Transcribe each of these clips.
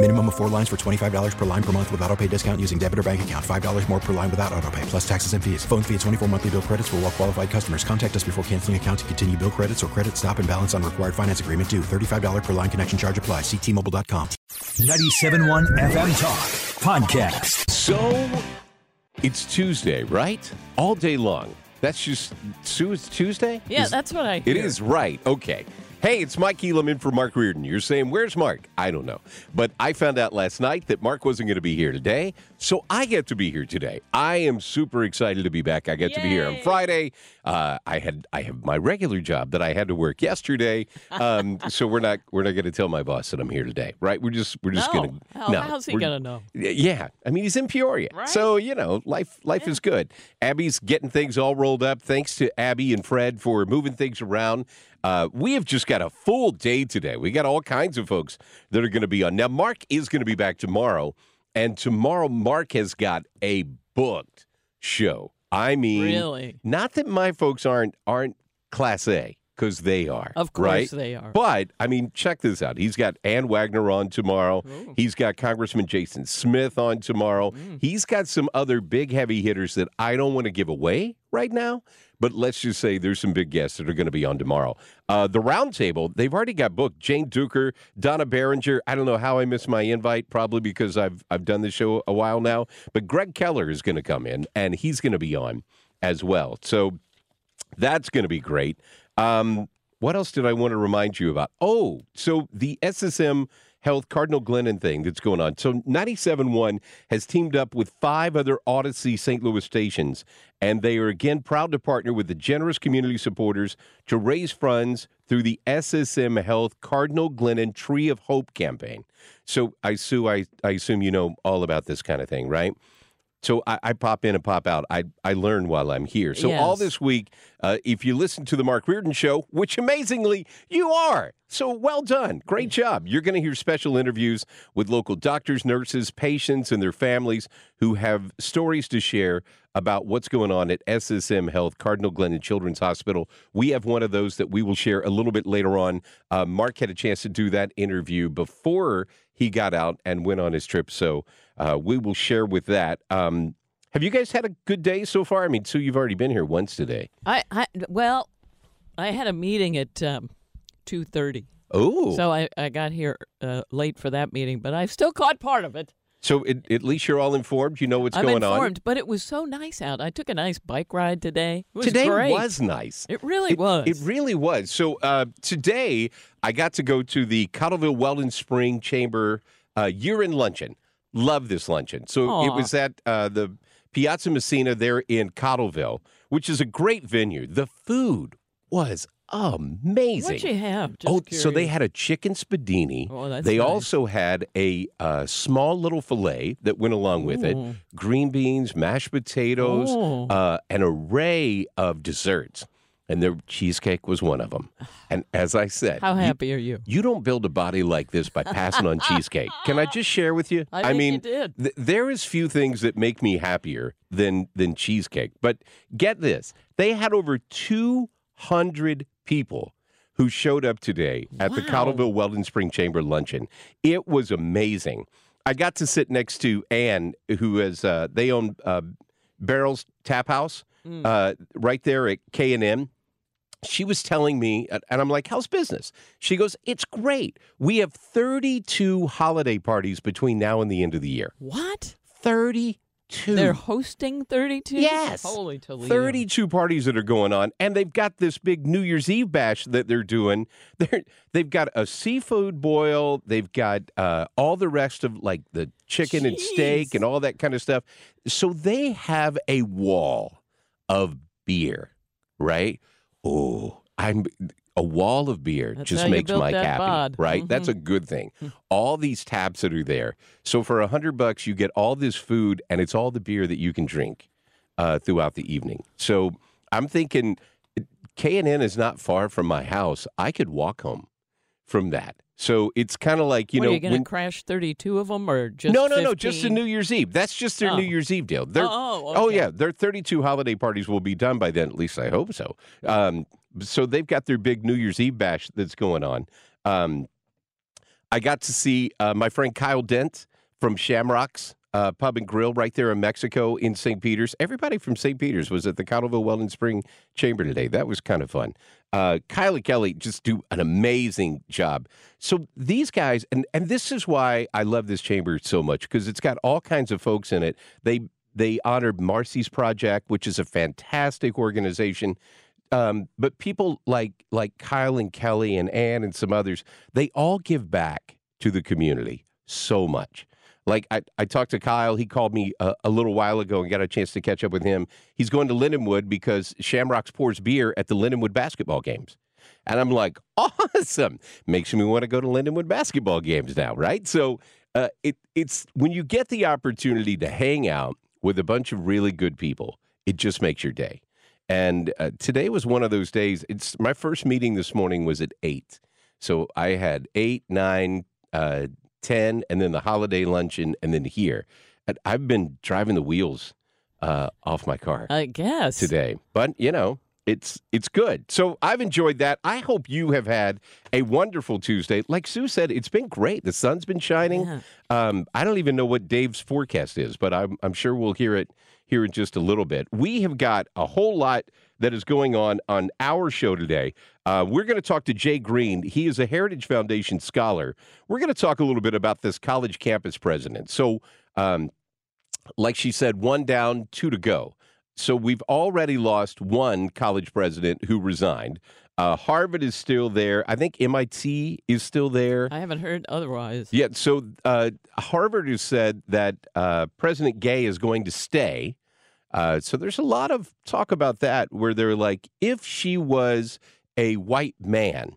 Minimum of four lines for $25 per line per month with auto pay discount using debit or bank account. $5 more per line without auto pay, plus taxes and fees. Phone fee at 24 monthly bill credits for all well qualified customers. Contact us before canceling account to continue bill credits or credit stop and balance on required finance agreement due. $35 per line connection charge apply. Ctmobile.com. 97.1 FM Talk Podcast. So it's Tuesday, right? All day long. That's just Sue. It's Tuesday. Yeah, Is- that's what I. It hear. is right. Okay. Hey, it's Mike Elam in for Mark Reardon. You're saying, where's Mark? I don't know. But I found out last night that Mark wasn't going to be here today. So I get to be here today. I am super excited to be back. I get to be here on Friday. Uh, I had I have my regular job that I had to work yesterday. Um, so we're not we're not going to tell my boss that I'm here today, right? We're just we're just No. going to How- how's he we're- gonna know? Yeah, I mean he's in Peoria, Right. so you know life life is good. Abby's getting things all rolled up. Thanks to Abby and Fred for moving things around. Uh, we have just got a full day today. We got all kinds of folks that are going to be on. Now Mark is going to be back tomorrow, and tomorrow Mark has got a booked show. I mean, Really? not that my folks aren't aren't class A because they are. Of course right? they are. But I mean, check this out. He's got Ann Wagner on tomorrow. He's got Congressman Jason Smith on tomorrow. Mm. He's got some other big heavy hitters that I don't want to give away right now. But let's just say there's some big guests that are going to be on tomorrow. Uh, the roundtable, they've already got booked. Jane Dueker, Donna Behringer. I don't know how I missed my invite, probably because I've I've done this show a while now. But Gregg Keller is going to come in, and he's going to be on as well. So that's going to be great. Um, what else did I want to remind you about? Oh, so the SSM Health Cardinal Glennon thing that's going on. So 97.1 has teamed up with five other Odyssey St. Louis stations, and they are again proud to partner with the generous community supporters to raise funds through the SSM Health Cardinal Glennon Tree of Hope campaign. So I, Sue, I, I assume you know all about this kind of thing, right? So I, I pop in and pop out. I, I learn while I'm here. So all this week, uh, if you listen to the Mark Reardon show, which amazingly you are, so well done, great job. You're going to hear special interviews with local doctors, nurses, patients, and their families who have stories to share about what's going on at SSM Health, Cardinal Glennon Children's Hospital. We have one of those that we will share a little bit later on. Uh, Mark had a chance to do that interview before he got out and went on his trip. So uh, we will share with that. Um, have you guys had a good day so far? I mean, Sue, you've already been here once today. I, I well, I had a meeting at um, two thirty, Oh, so, I, I got here uh, late for that meeting, but I've still caught part of it. It, at least you're all informed. You know what's I'm going informed, but it was so nice out. I took a nice bike ride today. It was Today great. was nice. It really It- was. It really was. So uh, today, I got to go to the Cottleville Weldon Spring Chamber uh, year in luncheon. Love this luncheon. So it was at uh, the Piazza Messina there in Cottleville, which is a great venue. The food was amazing. What'd you have? Just oh, so they had a chicken spadini. Oh, that's they nice. also had a uh, small little fillet that went along with it, green beans, mashed potatoes, Oh. uh, an array of desserts. And their cheesecake was one of them. And as I said, How you- happy are you? you don't build a body like this by passing on cheesecake. Can I just share with you? I you mean, did. th- there is few things that make me happier than than cheesecake. But get this: they had over two hundred people who showed up today at the Wow. Cottleville Weldon Spring Chamber luncheon. It was amazing. I got to sit next to Ann, who is uh, they own uh, Barrels Tap House Mm. uh, right there at K and N she was telling me, and I'm like, how's business? She goes, it's great. We have 32 holiday parties between now and the end of the year. What? 32. They're hosting 32? Yes. Holy Toledo. 32 parties that are going on, and they've got this big New Year's Eve bash that they're doing. They're, they've got a seafood boil, they've got uh, all the rest of like the chicken and steak and all that kind of stuff. So they have a wall of beer, right? Oh, I'm a wall of beer That's just makes Mike happy, bod. right? Mhm. That's a good thing. all these taps that are there. So for a hundred bucks, you get all this food, and it's all the beer that you can drink uh, throughout the evening. So I'm thinking K and N is not far from my house. I could walk home from that. So it's kind of like you what, know are you going to crash 32 of them or just no, no, no, just the New Year's Eve. That's just their Oh. New Year's Eve deal. They're, Oh, oh okay. yeah, their 32 holiday parties will be done by then. At least I hope so. Um, so they've got their big New Year's Eve bash that's going on. Um, I got to see uh, my friend Kyle Dent from Shamrocks uh, Pub and Grill right there in Mexico in St. Peter's. Everybody from St. Peter's was at the Cottleville Weldon Spring Chamber today. That was kind of fun. Uh, Kyle and Kelly just do an amazing job. So these guys, and and this is why I love this chamber so much because it's got all kinds of folks in it. They they honored Marcy's Project, which is a fantastic organization. Um, but people like like Kyle and Kelly and Ann and some others, they all give back to the community so much. Like I, I talked to Kyle, he called me a, a little while ago and got a chance to catch up with him. He's going to Lindenwood because Shamrocks pours beer at the Lindenwood basketball games. And I'm like, awesome. Makes me want to go to Lindenwood basketball games now, right? So uh, it, it's when you get the opportunity to hang out with a bunch of really good people, it just makes your day. And uh, today was one of those days. It's my first meeting this morning was at eight. So I had eight, nine, uh, 10, and then the holiday luncheon, and then here. And I've been driving the wheels uh, off my car I guess. today. But you know, it's it's good. So I've enjoyed that. I hope you have had a wonderful Tuesday. Like Sue said, it's been great. The sun's been shining. Yeah. Um, I don't even know what Dave's forecast is, but I'm I'm sure we'll hear it here in just a little bit. We have got a whole lot that is going on on our show today. Uh, we're going to talk to Jay Greene. He is a Heritage Foundation scholar. We're going to talk a little bit about this college campus president. So, um, like she said, one down, two to go. So we've already lost one college president who resigned. Uh, Harvard is still there. I think MIT is still there. I haven't heard otherwise. Yeah, so uh, Harvard has said that uh, President Gay is going to stay. Uh, so there's a lot of talk about that where they're like, if she was a white man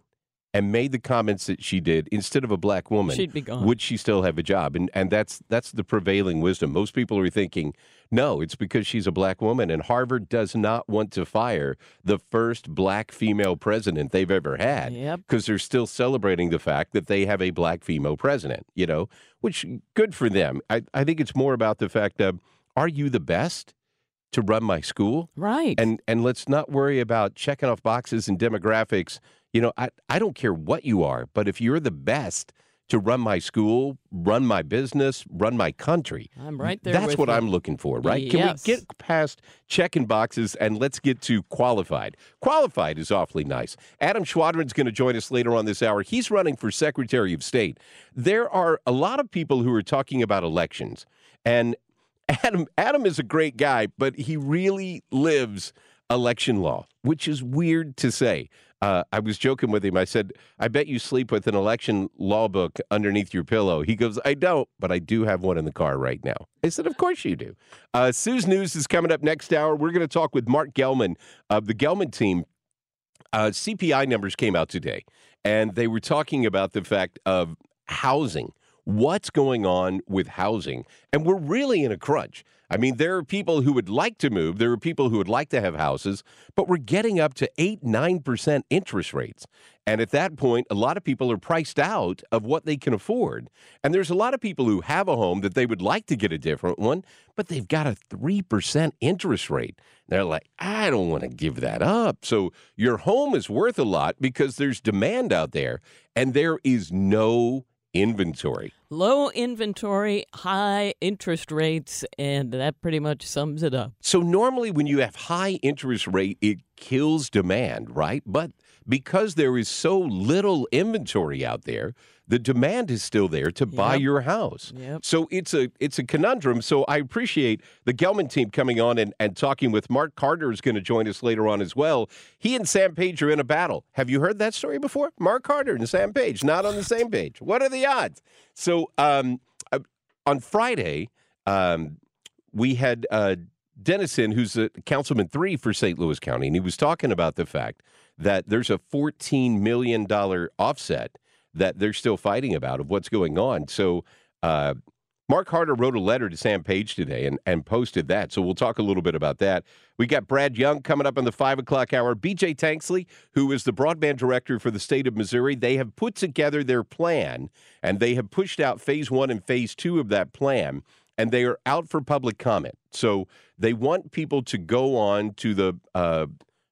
and made the comments that she did instead of a black woman, She'd be gone. would she still have a job? And and that's that's the prevailing wisdom. Most people are thinking, no, it's because she's a black woman, and Harvard does not want to fire the first black female president they've ever had Yep. because they're still celebrating the fact that they have a black female president, you know, which good for them. I, I think it's more about the fact of are you the best to run my school? Right. And and let's not worry about checking off boxes and demographics. You know, I, I don't care what you are, but if you're the best to run my school, run my business, run my country, I'm right there That's what you. I'm looking for, right? Can we get past checking boxes and let's get to qualified? Qualified is awfully nice. Adam Schwadron's going to join us later on this hour. He's running for Secretary of State. There are a lot of people who are talking about elections, and Adam Adam is a great guy, but he really lives election law, which is weird to say. Uh, I was joking with him. I said, "I bet you sleep with an election law book underneath your pillow." He goes, "I don't, but I do have one in the car right now." I said, "Of course you do." Uh, Sue's news is coming up next hour. We're going to talk with Mark Gelman of the Gelman team. Uh, CPI numbers came out today, and they were talking about the fact of housing. What's going on with housing? And we're really in a crunch. I mean, there are people who would like to move, there are people who would like to have houses, but we're getting up to 8 9% interest rates. And at that point, a lot of people are priced out of what they can afford. And there's a lot of people who have a home that they would like to get a different one, but they've got a 3% interest rate. They're like, I don't want to give that up. So your home is worth a lot because there's demand out there and there is no inventory. Low inventory, high interest rates, and that pretty much sums it up. So normally when you have high interest rate, it kills demand, right? But because there is so little inventory out there, the demand is still there to buy Yep. your house. Yep. So it's a it's a conundrum. So I appreciate the Gelman team coming on and, and talking with Mark Harder is going to join us later on as well. He and Sam Page are in a battle. Have you heard that story before? Mark Harder and Sam Page not on the same page. What are the odds? So um, uh, on Friday, um, we had uh, Dennison, who's a councilman three for St. Louis County, and he was talking about the fact that there's a $14 million offset that they're still fighting about of what's going on. So, uh, Mark Harder wrote a letter to Sam Page today and, and posted that. So we'll talk a little bit about that. We got Brad Young coming up in the five o'clock hour. BJ Tanksley, who is the broadband director for the state of Missouri, they have put together their plan and they have pushed out phase one and phase two of that plan and they are out for public comment. So they want people to go on to the uh,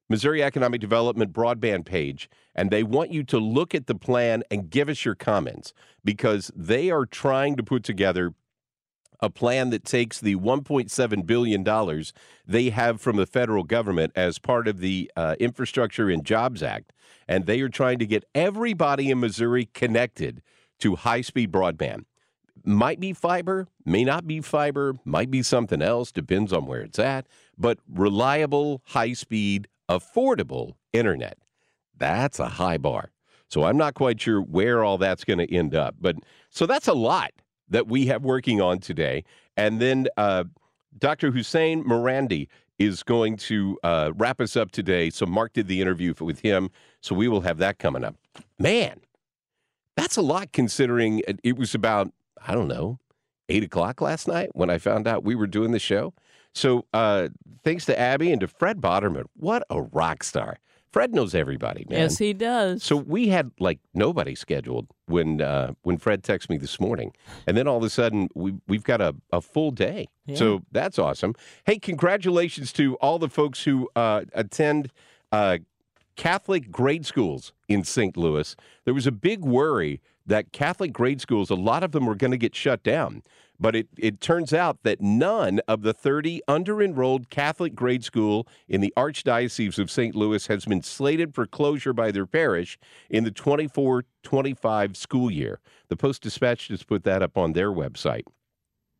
Missouri Economic Development broadband page, and they want you to look at the plan and give us your comments because they are trying to put together a plan that takes the $1.7 billion they have from the federal government as part of the uh, Infrastructure and Jobs Act, and they are trying to get everybody in Missouri connected to high speed broadband. Might be fiber, may not be fiber, might be something else, depends on where it's at, but reliable, high speed, affordable internet. That's a high bar. So I'm not quite sure where all that's going to end up. But so that's a lot that we have working on today. And then uh, Dr. Hussein Morandi is going to uh, wrap us up today. So Mark did the interview with him. So we will have that coming up. Man, that's a lot considering it was about, I don't know, eight o'clock last night when I found out we were doing the show. So uh, thanks to Abby and to Fred Botterman. What a rock star. Fred knows everybody, man. Yes, he does. So we had like nobody scheduled when uh, when Fred texted me this morning, and then all of a sudden we we've got a, a full day. So that's awesome. Hey, congratulations to all the folks who uh, attend uh, Catholic grade schools in St. Louis. There was a big worry that Catholic grade schools, a lot of them were going to get shut down. But it, it turns out that none of the 30 under enrolled Catholic grade school in the Archdiocese of St. Louis has been slated for closure by their parish in the 24 25 school year. The Post Dispatch just put that up on their website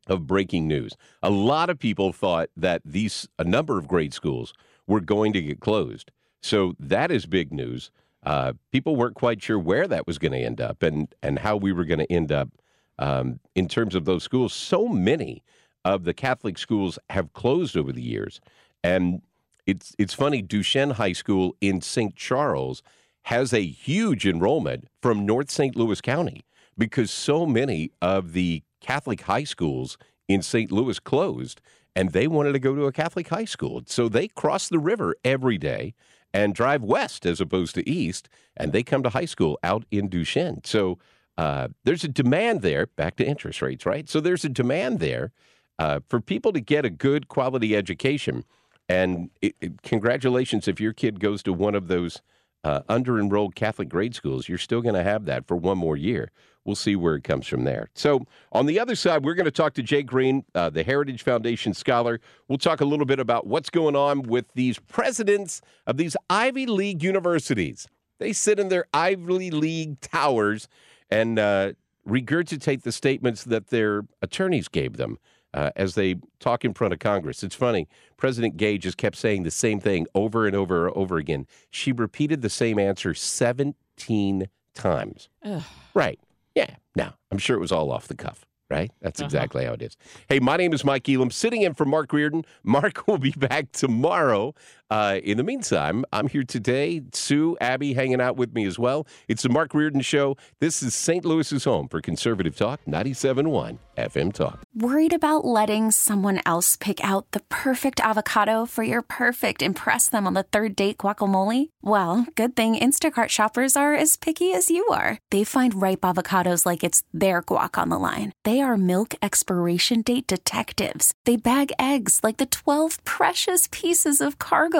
of breaking news. A lot of people thought that these a number of grade schools were going to get closed. So that is big news. Uh, people weren't quite sure where that was going to end up and and how we were going to end up um, in terms of those schools. So many of the Catholic schools have closed over the years, and it's it's funny. Duchesne High School in St. Charles has a huge enrollment from North St. Louis County because so many of the Catholic high schools in St. Louis closed, and they wanted to go to a Catholic high school, so they cross the river every day and drive west as opposed to east, and they come to high school out in Duchesne. So uh, there's a demand there. Back to interest rates, right? So there's a demand there uh, for people to get a good quality education. And it, it- congratulations if your kid goes to one of those uh, under enrolled Catholic grade schools. You're still going to have that for one more year. We'll see where it comes from there. So, on the other side, we're going to talk to Jay Greene, uh, the Heritage Foundation scholar. We'll talk a little bit about what's going on with these presidents of these Ivy League universities. They sit in their Ivy League towers and uh, regurgitate the statements that their attorneys gave them uh, as they talk in front of Congress. It's funny. President Gay just kept saying the same thing over and over and over again. She repeated the same answer 17 times. Right. Yeah. Now, I'm sure it was all off the cuff. Right? That's exactly how it is. Hey, my name is Mike Elam, sitting in for Mark Reardon. Mark will be back tomorrow. Uh, in the meantime, I'm here today. Sue, Abby hanging out with me as well. It's the Mark Reardon Show. This is St. Louis's home for conservative talk, 97.1 FM Talk. Worried about letting someone else pick out the perfect avocado for your perfect impress them on the third date guacamole? Well, good thing Instacart shoppers are as picky as you are. They find ripe avocados like it's their guac on the line. They are milk expiration date detectives. They bag eggs like the 12 precious pieces of cargo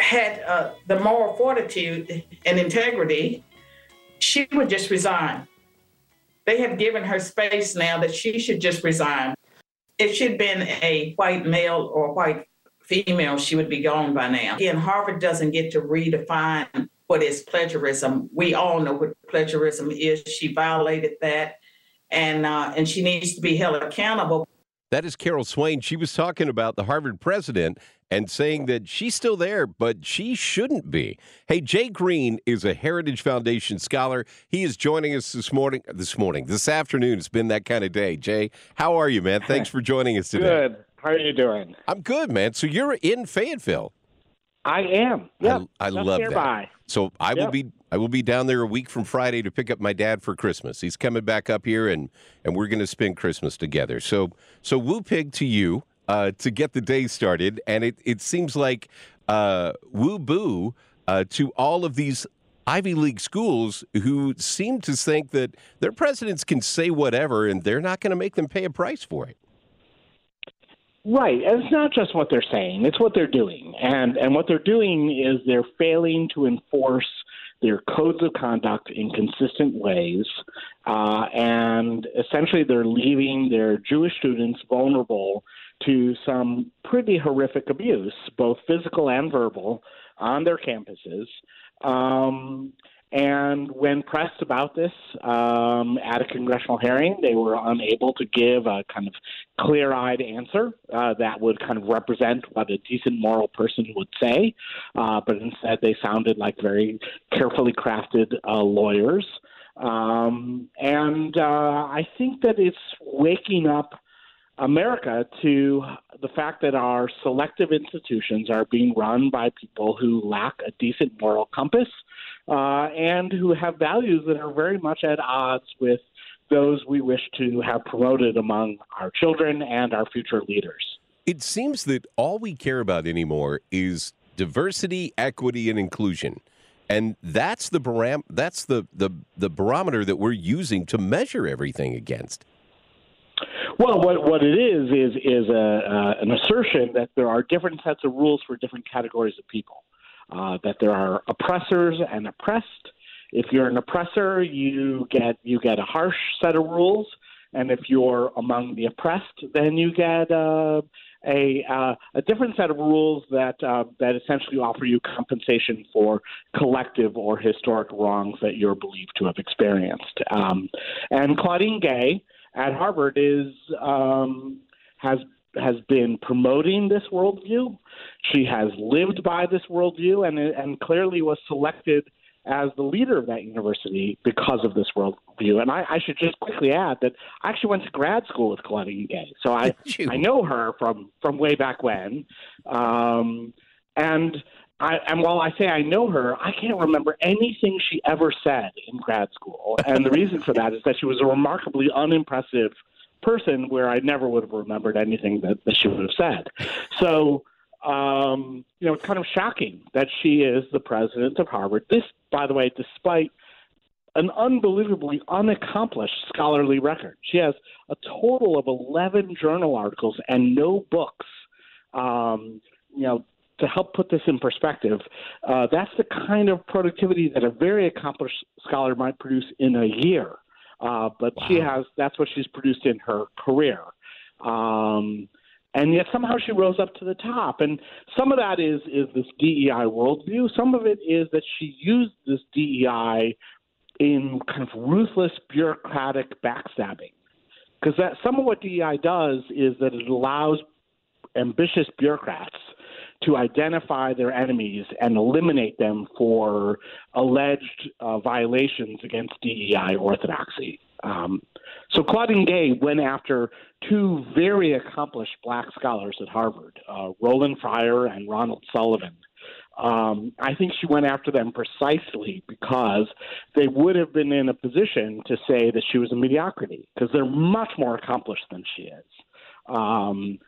had uh, the moral fortitude and integrity, she would just resign. They have given her space now that she should just resign. If she'd been a white male or white female, she would be gone by now. Again, Harvard doesn't get to redefine what is plagiarism. We all know what plagiarism is. She violated that, and uh, and she needs to be held accountable. That is Carol Swain. She was talking about the Harvard president and saying that she's still there, but she shouldn't be. Hey, Jay Greene is a Heritage Foundation scholar. He is joining us this morning. This morning, this afternoon. It's been that kind of day. Jay, how are you, man? Thanks for joining us today. Good. How are you doing? I'm good, man. So you're in Fayetteville. I am. Yeah, I, I love nearby. that. So I will be I will be down there a week from Friday to pick up my dad for Christmas. He's coming back up here, and and we're going to spend Christmas together. So so woo pig to you uh, to get the day started, and it it seems like uh, woo boo uh, to all of these Ivy League schools who seem to think that their presidents can say whatever, and they're not going to make them pay a price for it. Right, and it's not just what they're saying; it's what they're doing, and and what they're doing is they're failing to enforce their codes of conduct in consistent ways, uh, and essentially they're leaving their Jewish students vulnerable to some pretty horrific abuse, both physical and verbal, on their campuses. Um, and when pressed about this um, at a congressional hearing, they were unable to give a kind of clear eyed answer uh, that would kind of represent what a decent moral person would say. Uh, but instead, they sounded like very carefully crafted uh, lawyers. Um, and uh, I think that it's waking up America to the fact that our selective institutions are being run by people who lack a decent moral compass uh, and who have values that are very much at odds with those we wish to have promoted among our children and our future leaders. It seems that all we care about anymore is diversity, equity, and inclusion. And that's the baram- that's the, the, the barometer that we're using to measure everything against. Well, what what it is is is a, uh, an assertion that there are different sets of rules for different categories of people uh, that there are oppressors and oppressed. If you're an oppressor, you get you get a harsh set of rules, and if you're among the oppressed, then you get uh, a uh, a different set of rules that uh, that essentially offer you compensation for collective or historic wrongs that you're believed to have experienced. Um, and Claudine Gay at Harvard is um, has has been promoting this worldview. She has lived by this worldview and, and clearly was selected as the leader of that university because of this worldview. And I, I should just quickly add that I actually went to grad school with Claudine Gay, so I I know her from from way back when. Um, and I, and while I say I know her, I can't remember anything she ever said in grad school. And the reason for that is that she was a remarkably unimpressive person where I never would have remembered anything that, that she would have said. So, um, you know, it's kind of shocking that she is the president of Harvard. This, by the way, despite an unbelievably unaccomplished scholarly record. She has a total of 11 journal articles and no books. Um, you know, to help put this in perspective, uh, that's the kind of productivity that a very accomplished scholar might produce in a year. Uh, but wow. she has that's what she's produced in her career. Um, and yet somehow she rose up to the top. And some of that is is this DEI worldview. Some of it is that she used this DEI in kind of ruthless bureaucratic backstabbing. Because that some of what DEI does is that it allows ambitious bureaucrats to identify their enemies and eliminate them for alleged uh, violations against DEI orthodoxy. Um, so Claudine Gay went after two very accomplished black scholars at Harvard, uh, Roland Fryer and Ronald Sullivan. Um, I think she went after them precisely because they would have been in a position to say that she was a mediocrity because they're much more accomplished than she is. Um,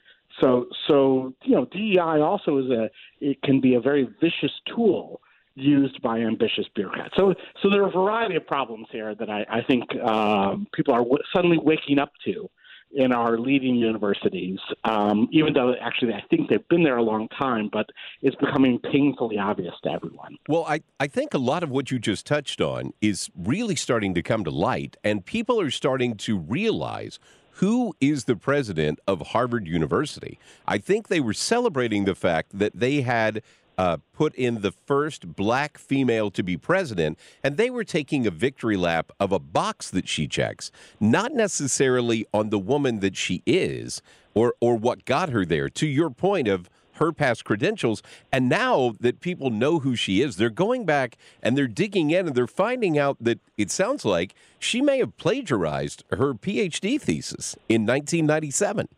so, so you know, DEI also is a it can be a very vicious tool used by ambitious bureaucrats. So, so there are a variety of problems here that I, I think um, people are w- suddenly waking up to in our leading universities, um, even though actually I think they've been there a long time, but it's becoming painfully obvious to everyone. Well, I, I think a lot of what you just touched on is really starting to come to light, and people are starting to realize who is the president of Harvard University. I think they were celebrating the fact that they had uh, put in the first black female to be president, and they were taking a victory lap of a box that she checks, not necessarily on the woman that she is or or what got her there. To your point of her past credentials. And now that people know who she is, they're going back and they're digging in and they're finding out that it sounds like she may have plagiarized her PhD thesis in 1997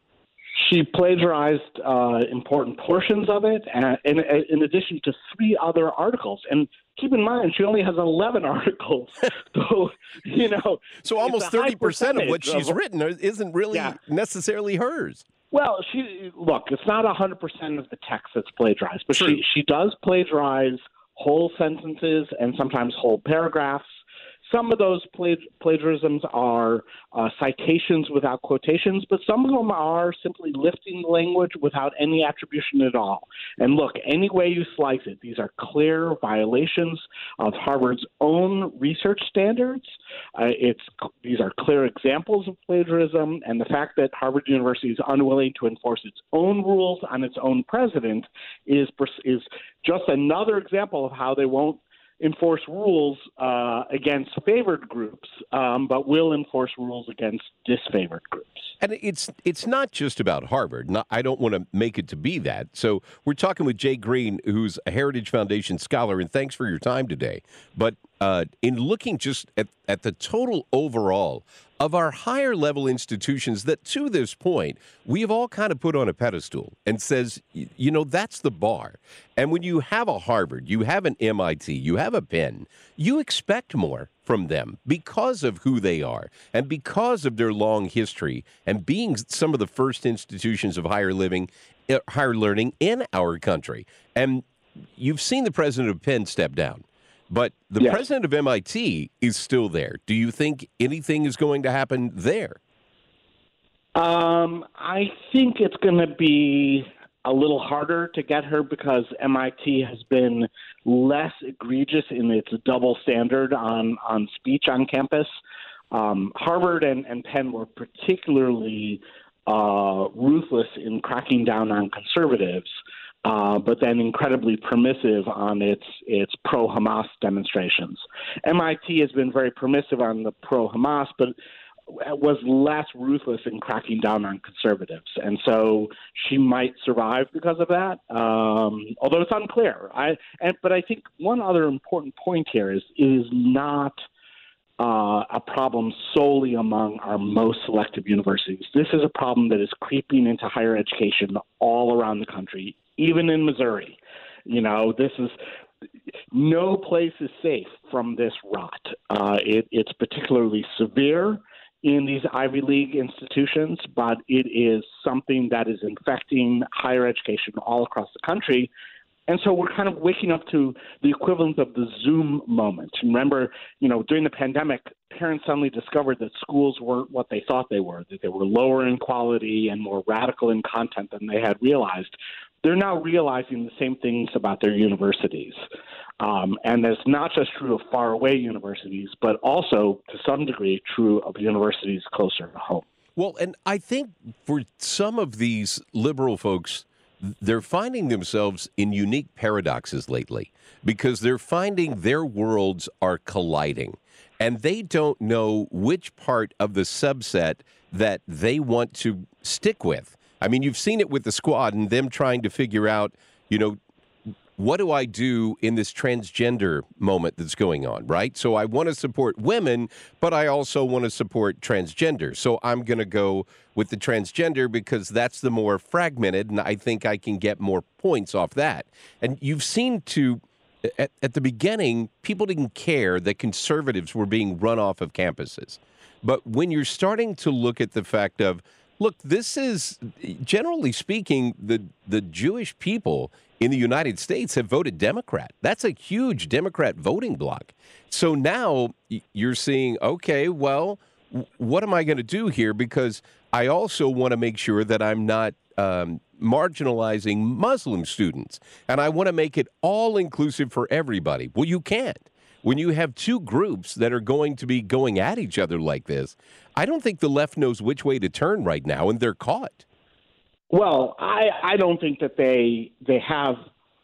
she plagiarized uh, important portions of it, and, in, in addition to three other articles. And keep in mind, she only has 11 articles. so, you know. So almost 30% of what she's of, written isn't really yeah. necessarily hers. Well, she look, it's not 100% of the text that's plagiarized, but she, she does plagiarize whole sentences and sometimes whole paragraphs. Some of those plagiarisms are uh, citations without quotations, but some of them are simply lifting the language without any attribution at all. And look, any way you slice it, these are clear violations of Harvard's own research standards. Uh, it's these are clear examples of plagiarism, and the fact that Harvard University is unwilling to enforce its own rules on its own president is is just another example of how they won't enforce rules uh, against favored groups, um, but will enforce rules against disfavored groups. And it's it's not just about Harvard. Not, I don't want to make it to be that. So we're talking with Jay Greene, who's a Heritage Foundation scholar, and thanks for your time today. But uh, in looking just at, at the total overall of our higher level institutions that to this point we have all kind of put on a pedestal and says you know that's the bar. And when you have a harvard you have an mit you have a penn you expect more from them because of who they are and because of their long history and being some of the first institutions of higher living uh, higher learning in our country. And you've seen the president of penn step down but the yes. president of MIT is still there. Do you think anything is going to happen there? Um, I think it's going to be a little harder to get her because MIT has been less egregious in its double standard on, on speech on campus. Um, Harvard and, and Penn were particularly uh, ruthless in cracking down on conservatives uh, but then incredibly permissive on its its pro Hamas demonstrations. MIT has been very permissive on the pro Hamas, but was less ruthless in cracking down on conservatives, and so she might survive because of that. Um, although it's unclear. I and, but I think one other important point here is is not. Uh, a problem solely among our most selective universities. This is a problem that is creeping into higher education all around the country, even in Missouri. You know, this is no place is safe from this rot. Uh, it, it's particularly severe in these Ivy League institutions, but it is something that is infecting higher education all across the country. And so we're kind of waking up to the equivalent of the Zoom moment. Remember, you know, during the pandemic, parents suddenly discovered that schools weren't what they thought they were, that they were lower in quality and more radical in content than they had realized. They're now realizing the same things about their universities. Um, and that's not just true of faraway universities, but also to some degree true of universities closer to home. Well, and I think for some of these liberal folks, they're finding themselves in unique paradoxes lately because they're finding their worlds are colliding and they don't know which part of the subset that they want to stick with. I mean, you've seen it with the squad and them trying to figure out, you know, what do I do in this transgender moment that's going on, right? So I want to support women, but I also want to support transgender. So I'm going to go with the transgender because that's the more fragmented, and I think I can get more points off that. And you've seen to. At, at the beginning, people didn't care that conservatives were being run off of campuses. But when you're starting to look at the fact of, look, this is generally speaking, the the Jewish people in the United States have voted Democrat. That's a huge Democrat voting bloc. So now you're seeing, okay, well, what am I going to do here? Because I also want to make sure that I'm not um, marginalizing Muslim students, and I want to make it all inclusive for everybody. Well, you can't. When you have two groups that are going to be going at each other like this, I don't think the left knows which way to turn right now, and they're caught. Well, I, I don't think that they they have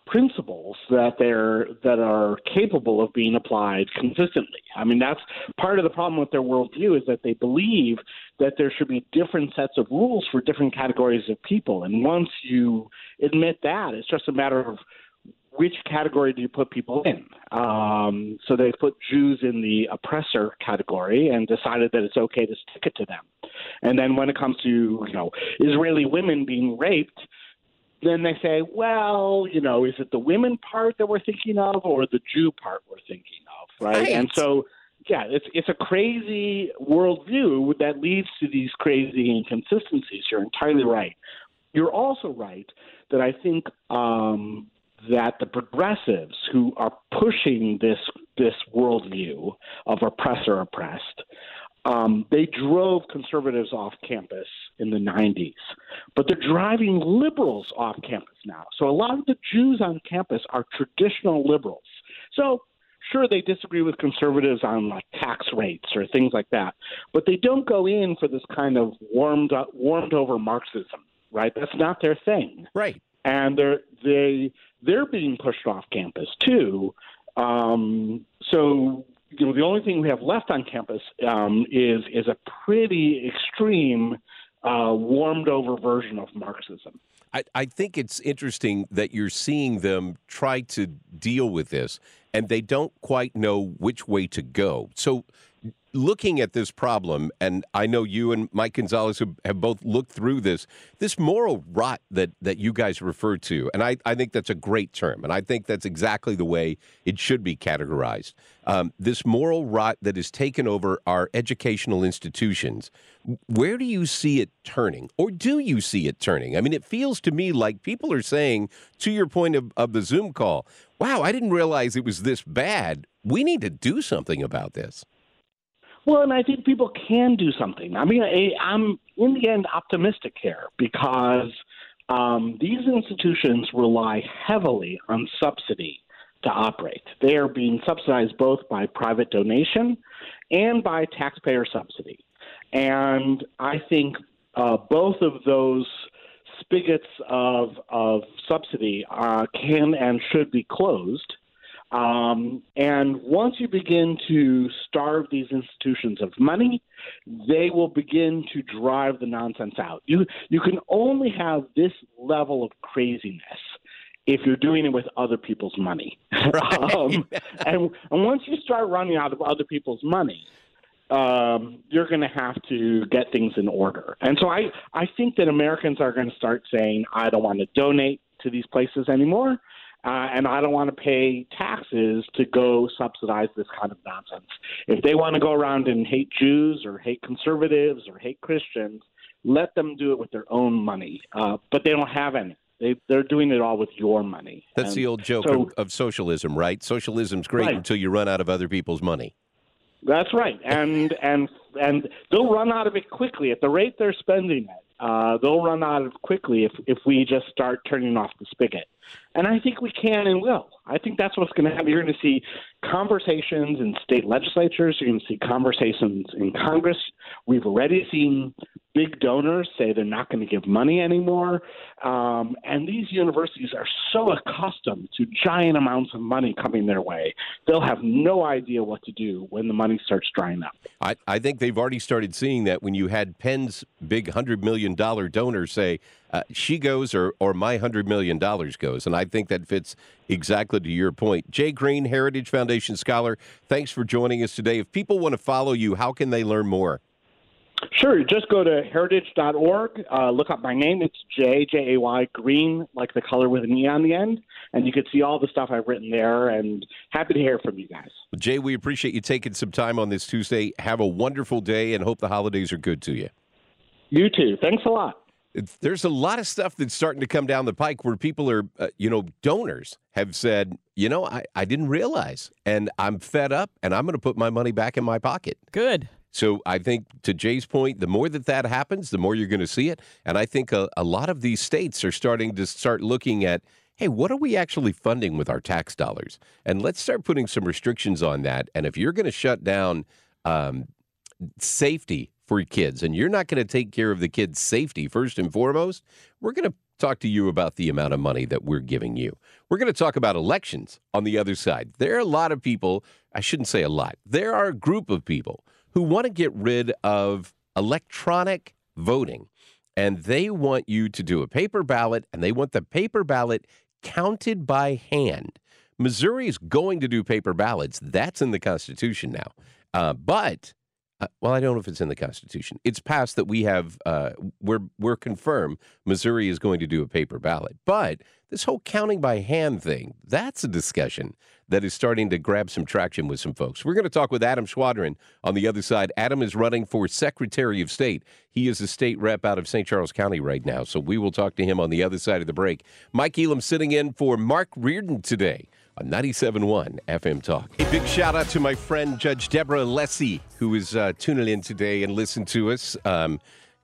principles that they're that are capable of being applied consistently. I mean, that's part of the problem with their worldview is that they believe that there should be different sets of rules for different categories of people. And once you admit that, it's just a matter of which category do you put people in? Um, so they put Jews in the oppressor category and decided that it's okay to stick it to them. And then when it comes to you know Israeli women being raped, then they say, well, you know, is it the women part that we're thinking of or the Jew part we're thinking of, right? right. And so, yeah, it's it's a crazy worldview that leads to these crazy inconsistencies. You're entirely right. You're also right that I think um, that the progressives who are pushing this this worldview of oppressor oppressed um, they drove conservatives off campus in the 90s, but they're driving liberals off campus now. So a lot of the Jews on campus are traditional liberals. So sure they disagree with conservatives on like tax rates or things like that, but they don't go in for this kind of warmed up, warmed over Marxism, right? That's not their thing, right? And they're they they're being pushed off campus too. Um, so you know, the only thing we have left on campus um, is is a pretty extreme, uh, warmed over version of Marxism. I, I think it's interesting that you're seeing them try to deal with this, and they don't quite know which way to go. So looking at this problem, and I know you and Mike Gonzalez have, have, both looked through this, this moral rot that, that you guys refer to, and I, I think that's a great term, and I think that's exactly the way it should be categorized. Um, this moral rot that has taken over our educational institutions, where do you see it turning? Or do you see it turning? I mean, it feels to me like people are saying, to your point of, of the Zoom call, wow, I didn't realize it was this bad. We need to do something about this. Well, and I think people can do something. I mean, I, I'm in the end optimistic here because um, these institutions rely heavily on subsidy to operate. They are being subsidized both by private donation and by taxpayer subsidy. And I think uh, both of those spigots of, of subsidy uh, can and should be closed um, and once you begin to starve these institutions of money, they will begin to drive the nonsense out. You you can only have this level of craziness if you're doing it with other people's money. Right. um, and, and once you start running out of other people's money, um, you're going to have to get things in order. And so I, I think that Americans are going to start saying, I don't want to donate to these places anymore uh, and I don't want to pay taxes to go subsidize this kind of nonsense. If they want to go around and hate Jews or hate conservatives or hate Christians, let them do it with their own money. Uh, but they don't have any. They they're doing it all with your money. That's And the old joke so- of, of socialism, right? Socialism's great Right. until you run out of other people's money. That's right, and and and they'll run out of it quickly at the rate they're spending it. Uh, they'll run out of quickly if if we just start turning off the spigot. And I think we can and will. I think that's what's going to happen. You're going to see conversations in state legislatures. You're going to see conversations in Congress. We've already seen big donors say they're not going to give money anymore. Um, and these universities are so accustomed to giant amounts of money coming their way, they'll have no idea what to do when the money starts drying up. I, I think they've already started seeing that when you had Penn's big $100 million donor say, uh, she goes or, or my $100 million goes. And I think that fits exactly to your point. Jay Greene, Heritage Foundation Scholar, thanks for joining us today. If people want to follow you, how can they learn more? Sure, just go to heritage.org, uh, look up my name. It's J J A Y Green, like the color with an E on the end, and you can see all the stuff I've written there. And happy to hear from you guys. Jay, we appreciate you taking some time on this Tuesday. Have a wonderful day and hope the holidays are good to you. You too. Thanks a lot. It's, there's a lot of stuff that's starting to come down the pike where people are, uh, you know, donors have said, you know, I, I didn't realize and I'm fed up and I'm going to put my money back in my pocket. Good. So I think to Jay's point, the more that that happens, the more you're going to see it. And I think a, a lot of these states are starting to start looking at, hey, what are we actually funding with our tax dollars? And let's start putting some restrictions on that. And if you're going to shut down um, safety for kids and you're not going to take care of the kids' safety first and foremost, we're going to talk to you about the amount of money that we're giving you. We're going to talk about elections on the other side. There are a lot of people, I shouldn't say a lot, there are a group of people who want to get rid of electronic voting. And they want you to do a paper ballot, and they want the paper ballot counted by hand. Missouri is going to do paper ballots. That's in the Constitution now. Uh, but uh, well, I don't know if it's in the Constitution. It's passed that we have uh, we're we're confirmed Missouri is going to do a paper ballot. But this whole counting by hand thing, that's a discussion that is starting to grab some traction with some folks. We're going to talk with Adam Schwadron on the other side. Adam is running for Secretary of State. He is a state rep out of St. Charles County right now. So we will talk to him on the other side of the break. Mike Elam sitting in for Mark Reardon today on 97.1 FM Talk. A big shout out to my friend Judge Deborah Lessie, who is uh, tuning in today and listen to us. Um,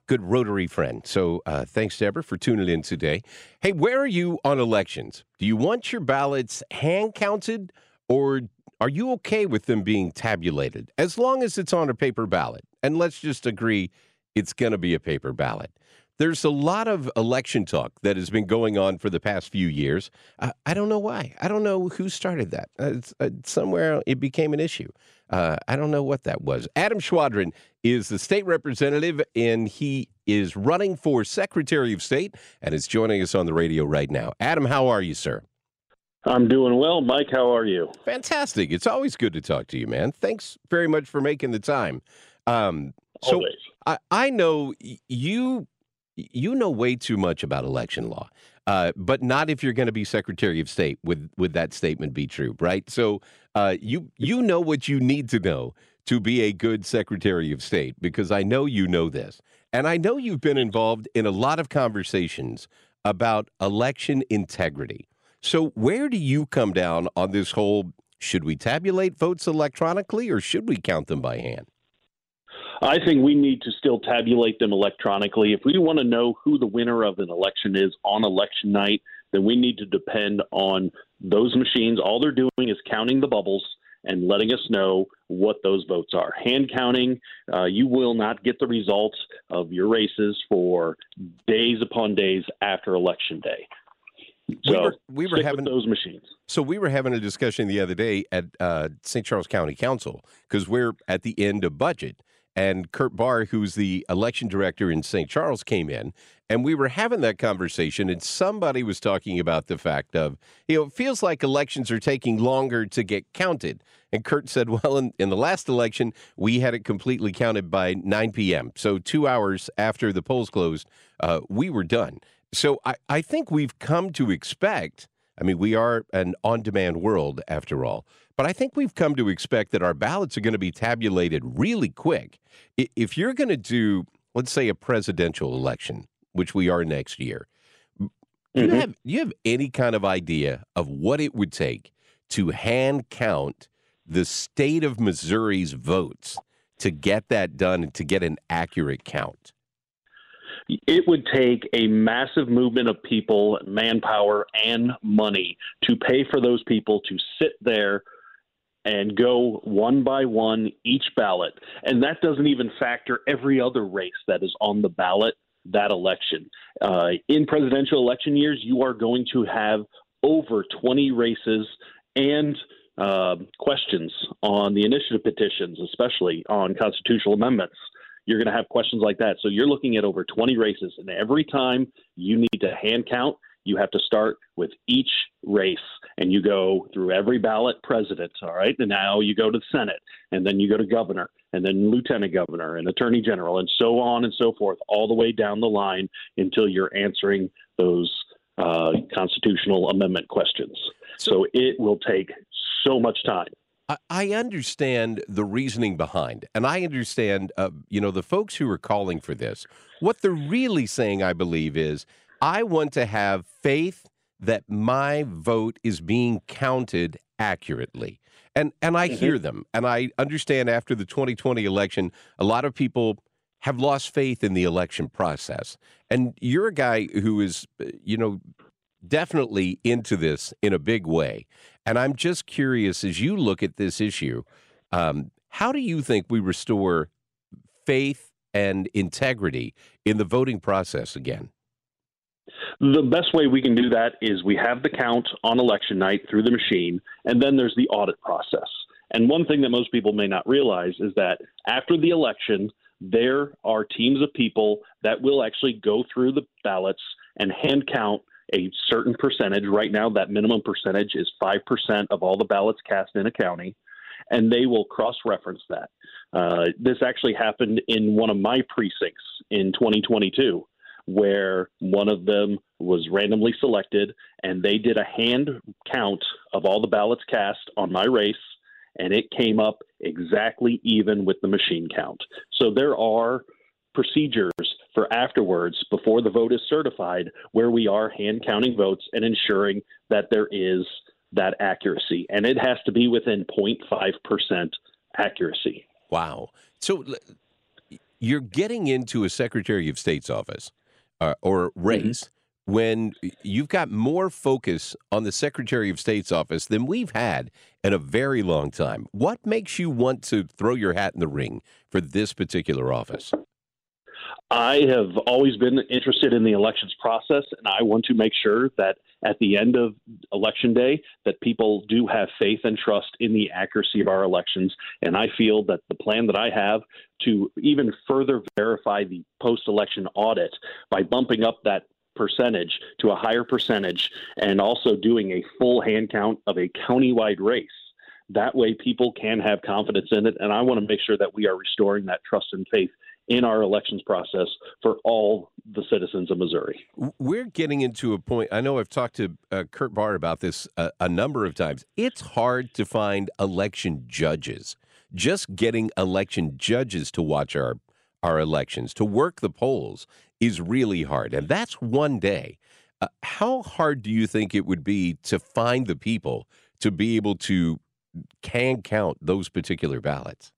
good Rotary friend. So uh, thanks, Deborah, for tuning in today. Hey, where are you on elections? Do you want your ballots hand counted or are you okay with them being tabulated as long as it's on a paper ballot? And let's just agree it's going to be a paper ballot. There's a lot of election talk that has been going on for the past few years. Uh, I don't know why. I don't know who started that. Uh, it's, uh, somewhere it became an issue. Uh, I don't know what that was. Adam Schwadron is the state representative, and he is running for Secretary of State and is joining us on the radio right now. Adam, how are you, sir? I'm doing well. Mike, how are you? Fantastic. It's always good to talk to you, man. Thanks very much for making the time. Um, so Always. I, I know you you know way too much about election law, uh, but not if you're going to be Secretary of State. Would would that statement be true? Right. So uh, you you know what you need to know to be a good Secretary of State because I know you know this, and I know you've been involved in a lot of conversations about election integrity. So where do you come down on this whole? Should we tabulate votes electronically or should we count them by hand? I think we need to still tabulate them electronically. If we want to know who the winner of an election is on election night, then we need to depend on those machines. All they're doing is counting the bubbles and letting us know what those votes are. Hand counting, uh, you will not get the results of your races for days upon days after election day. So we were, we were having those machines. So we were having a discussion the other day at uh, St. Charles County Council because we're at the end of budget, and Kurt Bahr, who's the election director in St. Charles, came in, and we were having that conversation, and somebody was talking about the fact of you know it feels like elections are taking longer to get counted, and Kurt said, well, in, in the last election we had it completely counted by 9 p.m., so two hours after the polls closed, uh, we were done. So I, I think we've come to expect. I mean, we are an on demand world after all, but I think we've come to expect that our ballots are going to be tabulated really quick. If you're going to do, let's say, a presidential election, which we are next year, Do you Mhm. have you have any kind of idea of what it would take to hand count the state of Missouri's votes to get that done and to get an accurate count? It would take a massive movement of people, manpower, and money to pay for those people to sit there and go one by one each ballot. And that doesn't even factor every other race that is on the ballot that election. Uh, in presidential election years, you are going to have over 20 races and uh, questions on the initiative petitions, especially on constitutional amendments. You're going to have questions like that. So you're looking at over 20 races, and every time you need to hand count, you have to start with each race and you go through every ballot president, all right? And now you go to the Senate and then you go to governor and then lieutenant governor and attorney general and so on and so forth, all the way down the line until you're answering those uh, constitutional amendment questions. So it will take so much time. I- understand the reasoning behind, and I understand, uh, you know, the folks who are calling for this. What they're really saying, I believe, is I want to have faith that my vote is being counted accurately. And and I hear them, and I understand after the 2020 election, a lot of people have lost faith in the election process. And you're a guy who is, uh, you know, definitely into this in a big way. And I'm just curious as you look at this issue, um, how do you think we restore faith and integrity in the voting process again? The best way we can do that is we have the count on election night through the machine, and then there's the audit process. And one thing that most people may not realize is that after the election, there are teams of people that will actually go through the ballots and hand count a certain percentage. Right now, that minimum percentage is 5% of all the ballots cast in a county, and they will cross reference that. Uh, this actually happened in one of my precincts in 2022 where one of them was randomly selected and they did a hand count of all the ballots cast on my race and it came up exactly even with the machine count. So there are procedures for afterwards before the vote is certified where we are hand counting votes and ensuring that there is that accuracy and it has to be within 0.5% accuracy. Wow. So you're getting into a Secretary of State's office uh, or race when you've got more focus on the Secretary of State's office than we've had in a very long time. What makes you want to throw your hat in the ring for this particular office? I have always been interested in the elections process, and I want to make sure that at the end of election day, that people do have faith and trust in the accuracy of our elections. And I feel that the plan that I have to even further verify the post-election audit by bumping up that percentage to a higher percentage and also doing a full hand count of a countywide race. That way, people can have confidence in it. And I want to make sure that we are restoring that trust and faith in our elections process for all the citizens of Missouri. We're getting into a point. I know I've talked to uh, Kurt Bahr about this a, a number of times. It's hard to find election judges. Just getting election judges to watch our our elections, to work the polls, is really hard, and that's one day. Uh, how hard do you think it would be to find the people to be able to can count those particular ballots?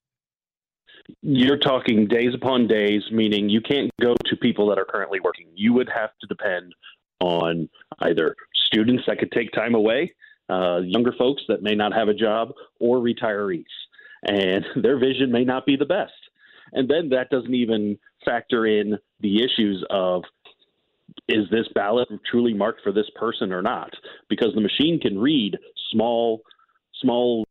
You're talking days upon days, meaning you can't go to people that are currently working. You would have to depend on either students that could take time away, uh, younger folks that may not have a job, or retirees. And their vision may not be the best. And then that doesn't even factor in the issues of is this ballot truly marked for this person or not? Because the machine can read small, small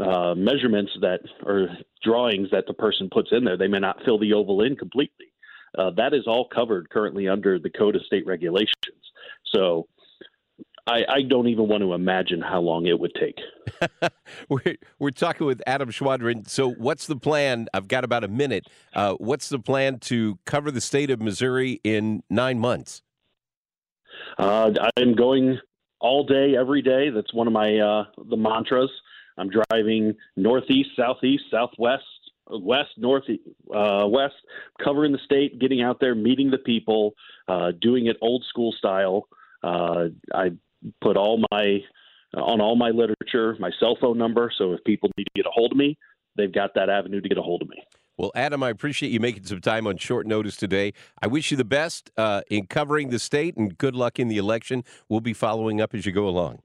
uh, measurements that or drawings that the person puts in there. They may not fill the oval in completely. Uh, that is all covered currently under the Code of State Regulations. So I, I don't even want to imagine how long it would take. we're, we're talking with Adam Schwadron. So, what's the plan? I've got about a minute. Uh, what's the plan to cover the state of Missouri in nine months? Uh, I'm going all day, every day. That's one of my uh, the mantras. I'm driving northeast, southeast, southwest, west, north, uh, west, covering the state, getting out there, meeting the people, uh, doing it old school style. Uh, I put all my on all my literature, my cell phone number. So if people need to get a hold of me, they've got that avenue to get a hold of me. Well, Adam, I appreciate you making some time on short notice today. I wish you the best uh, in covering the state and good luck in the election. We'll be following up as you go along.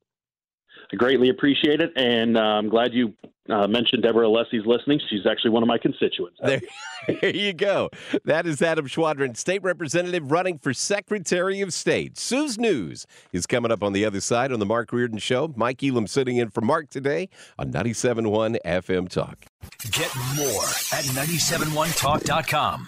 I greatly appreciate it, and uh, I'm glad you uh, mentioned Deborah Alessi's listening. She's actually one of my constituents. There, there you go. That is Adam Schwadron, state representative running for Secretary of State. Sue's News is coming up on the other side on the Mark Reardon Show. Mike Elam sitting in for Mark today on 97.1 FM Talk. Get more at 971talk.com.